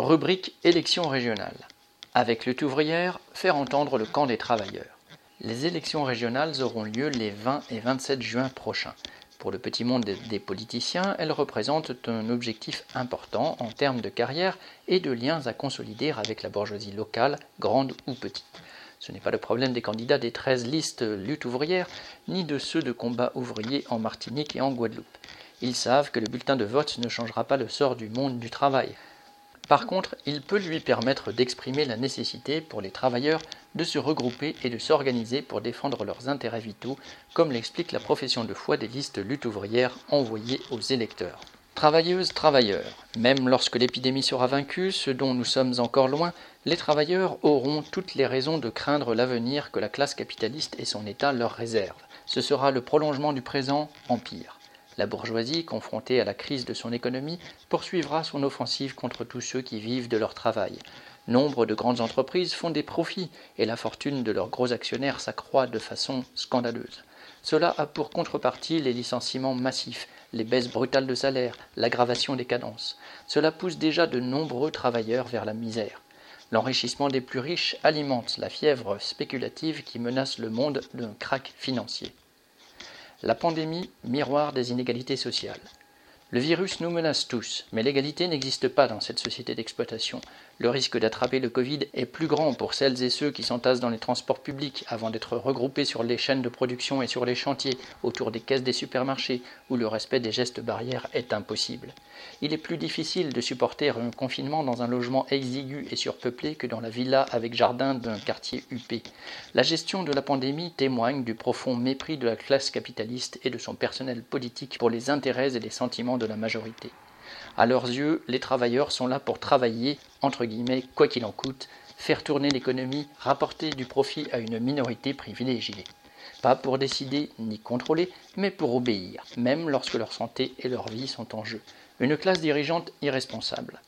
Rubrique élections régionales. Avec lutte ouvrière, faire entendre le camp des travailleurs. Les élections régionales auront lieu les 20 et 27 juin prochains. Pour le petit monde des politiciens, elles représentent un objectif important en termes de carrière et de liens à consolider avec la bourgeoisie locale, grande ou petite. Ce n'est pas le problème des candidats des 13 listes lutte ouvrière, ni de ceux de combat ouvrier en Martinique et en Guadeloupe. Ils savent que le bulletin de vote ne changera pas le sort du monde du travail. Par contre, il peut lui permettre d'exprimer la nécessité pour les travailleurs de se regrouper et de s'organiser pour défendre leurs intérêts vitaux, comme l'explique la profession de foi des listes lutte ouvrière envoyées aux électeurs. Travailleuses, travailleurs, même lorsque l'épidémie sera vaincue, ce dont nous sommes encore loin, les travailleurs auront toutes les raisons de craindre l'avenir que la classe capitaliste et son État leur réservent. Ce sera le prolongement du présent en pire. La bourgeoisie, confrontée à la crise de son économie, poursuivra son offensive contre tous ceux qui vivent de leur travail. Nombre de grandes entreprises font des profits et la fortune de leurs gros actionnaires s'accroît de façon scandaleuse. Cela a pour contrepartie les licenciements massifs, les baisses brutales de salaire, l'aggravation des cadences. Cela pousse déjà de nombreux travailleurs vers la misère. L'enrichissement des plus riches alimente la fièvre spéculative qui menace le monde d'un crack financier. La pandémie, miroir des inégalités sociales. Le virus nous menace tous, mais l'égalité n'existe pas dans cette société d'exploitation. Le risque d'attraper le Covid est plus grand pour celles et ceux qui s'entassent dans les transports publics avant d'être regroupés sur les chaînes de production et sur les chantiers, autour des caisses des supermarchés, où le respect des gestes barrières est impossible. Il est plus difficile de supporter un confinement dans un logement exigu et surpeuplé que dans la villa avec jardin d'un quartier huppé. La gestion de la pandémie témoigne du profond mépris de la classe capitaliste et de son personnel politique pour les intérêts et les sentiments de la majorité. À leurs yeux, les travailleurs sont là pour travailler, entre guillemets, quoi qu'il en coûte, faire tourner l'économie, rapporter du profit à une minorité privilégiée. Pas pour décider ni contrôler, mais pour obéir, même lorsque leur santé et leur vie sont en jeu. Une classe dirigeante irresponsable.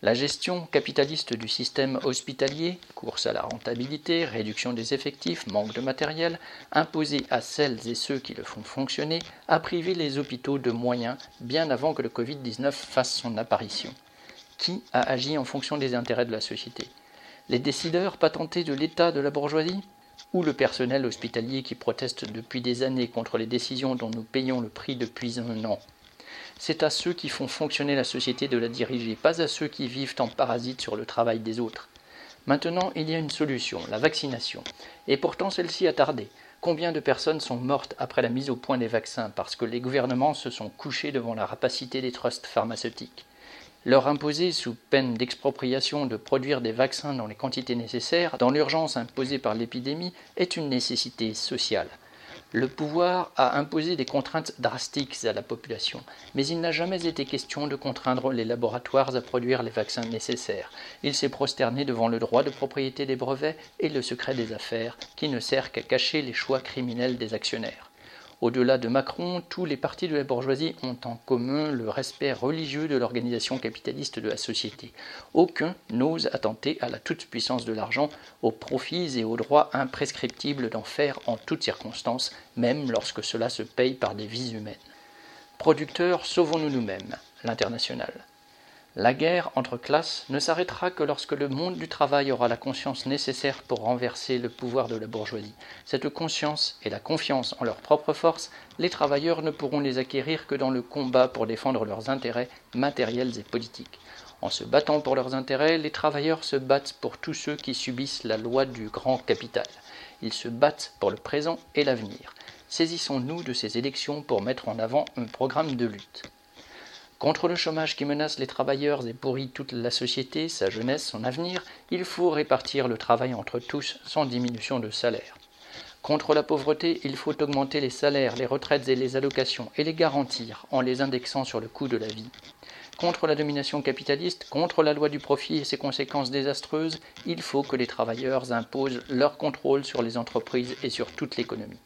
La gestion capitaliste du système hospitalier, course à la rentabilité, réduction des effectifs, manque de matériel, imposée à celles et ceux qui le font fonctionner, a privé les hôpitaux de moyens bien avant que le Covid-19 fasse son apparition. Qui a agi en fonction des intérêts de la société? Les décideurs patentés de l'État de la bourgeoisie? Ou le personnel hospitalier qui proteste depuis des années contre les décisions dont nous payons le prix depuis un an? C'est à ceux qui font fonctionner la société de la diriger, pas à ceux qui vivent en parasite sur le travail des autres. Maintenant, il y a une solution, la vaccination. Et pourtant, celle-ci a tardé. Combien de personnes sont mortes après la mise au point des vaccins parce que les gouvernements se sont couchés devant la rapacité des trusts pharmaceutiques? Leur imposer, sous peine d'expropriation, de produire des vaccins dans les quantités nécessaires, dans l'urgence imposée par l'épidémie, est une nécessité sociale. Le pouvoir a imposé des contraintes drastiques à la population, mais il n'a jamais été question de contraindre les laboratoires à produire les vaccins nécessaires. Il s'est prosterné devant le droit de propriété des brevets et le secret des affaires, qui ne sert qu'à cacher les choix criminels des actionnaires. Au-delà de Macron, tous les partis de la bourgeoisie ont en commun le respect religieux de l'organisation capitaliste de la société. Aucun n'ose attenter à la toute-puissance de l'argent, aux profits et aux droits imprescriptibles d'en faire en toutes circonstances, même lorsque cela se paye par des vies humaines. Producteurs, sauvons-nous nous-mêmes. L'international. La guerre entre classes ne s'arrêtera que lorsque le monde du travail aura la conscience nécessaire pour renverser le pouvoir de la bourgeoisie. Cette conscience et la confiance en leurs propres forces, les travailleurs ne pourront les acquérir que dans le combat pour défendre leurs intérêts matériels et politiques. En se battant pour leurs intérêts, les travailleurs se battent pour tous ceux qui subissent la loi du grand capital. Ils se battent pour le présent et l'avenir. Saisissons-nous de ces élections pour mettre en avant un programme de lutte. Contre le chômage qui menace les travailleurs et pourrit toute la société, sa jeunesse, son avenir, il faut répartir le travail entre tous sans diminution de salaire. Contre la pauvreté, il faut augmenter les salaires, les retraites et les allocations et les garantir en les indexant sur le coût de la vie. Contre la domination capitaliste, contre la loi du profit et ses conséquences désastreuses, il faut que les travailleurs imposent leur contrôle sur les entreprises et sur toute l'économie.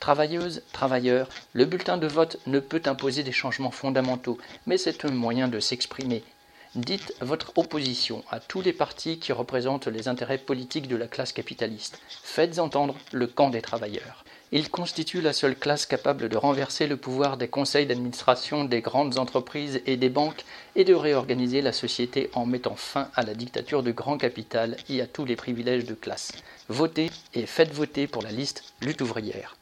Travailleuses, travailleurs, le bulletin de vote ne peut imposer des changements fondamentaux, mais c'est un moyen de s'exprimer. Dites votre opposition à tous les partis qui représentent les intérêts politiques de la classe capitaliste. Faites entendre le camp des travailleurs. Il constitue la seule classe capable de renverser le pouvoir des conseils d'administration des grandes entreprises et des banques et de réorganiser la société en mettant fin à la dictature du grand capital et à tous les privilèges de classe. Votez et faites voter pour la liste lutte ouvrière.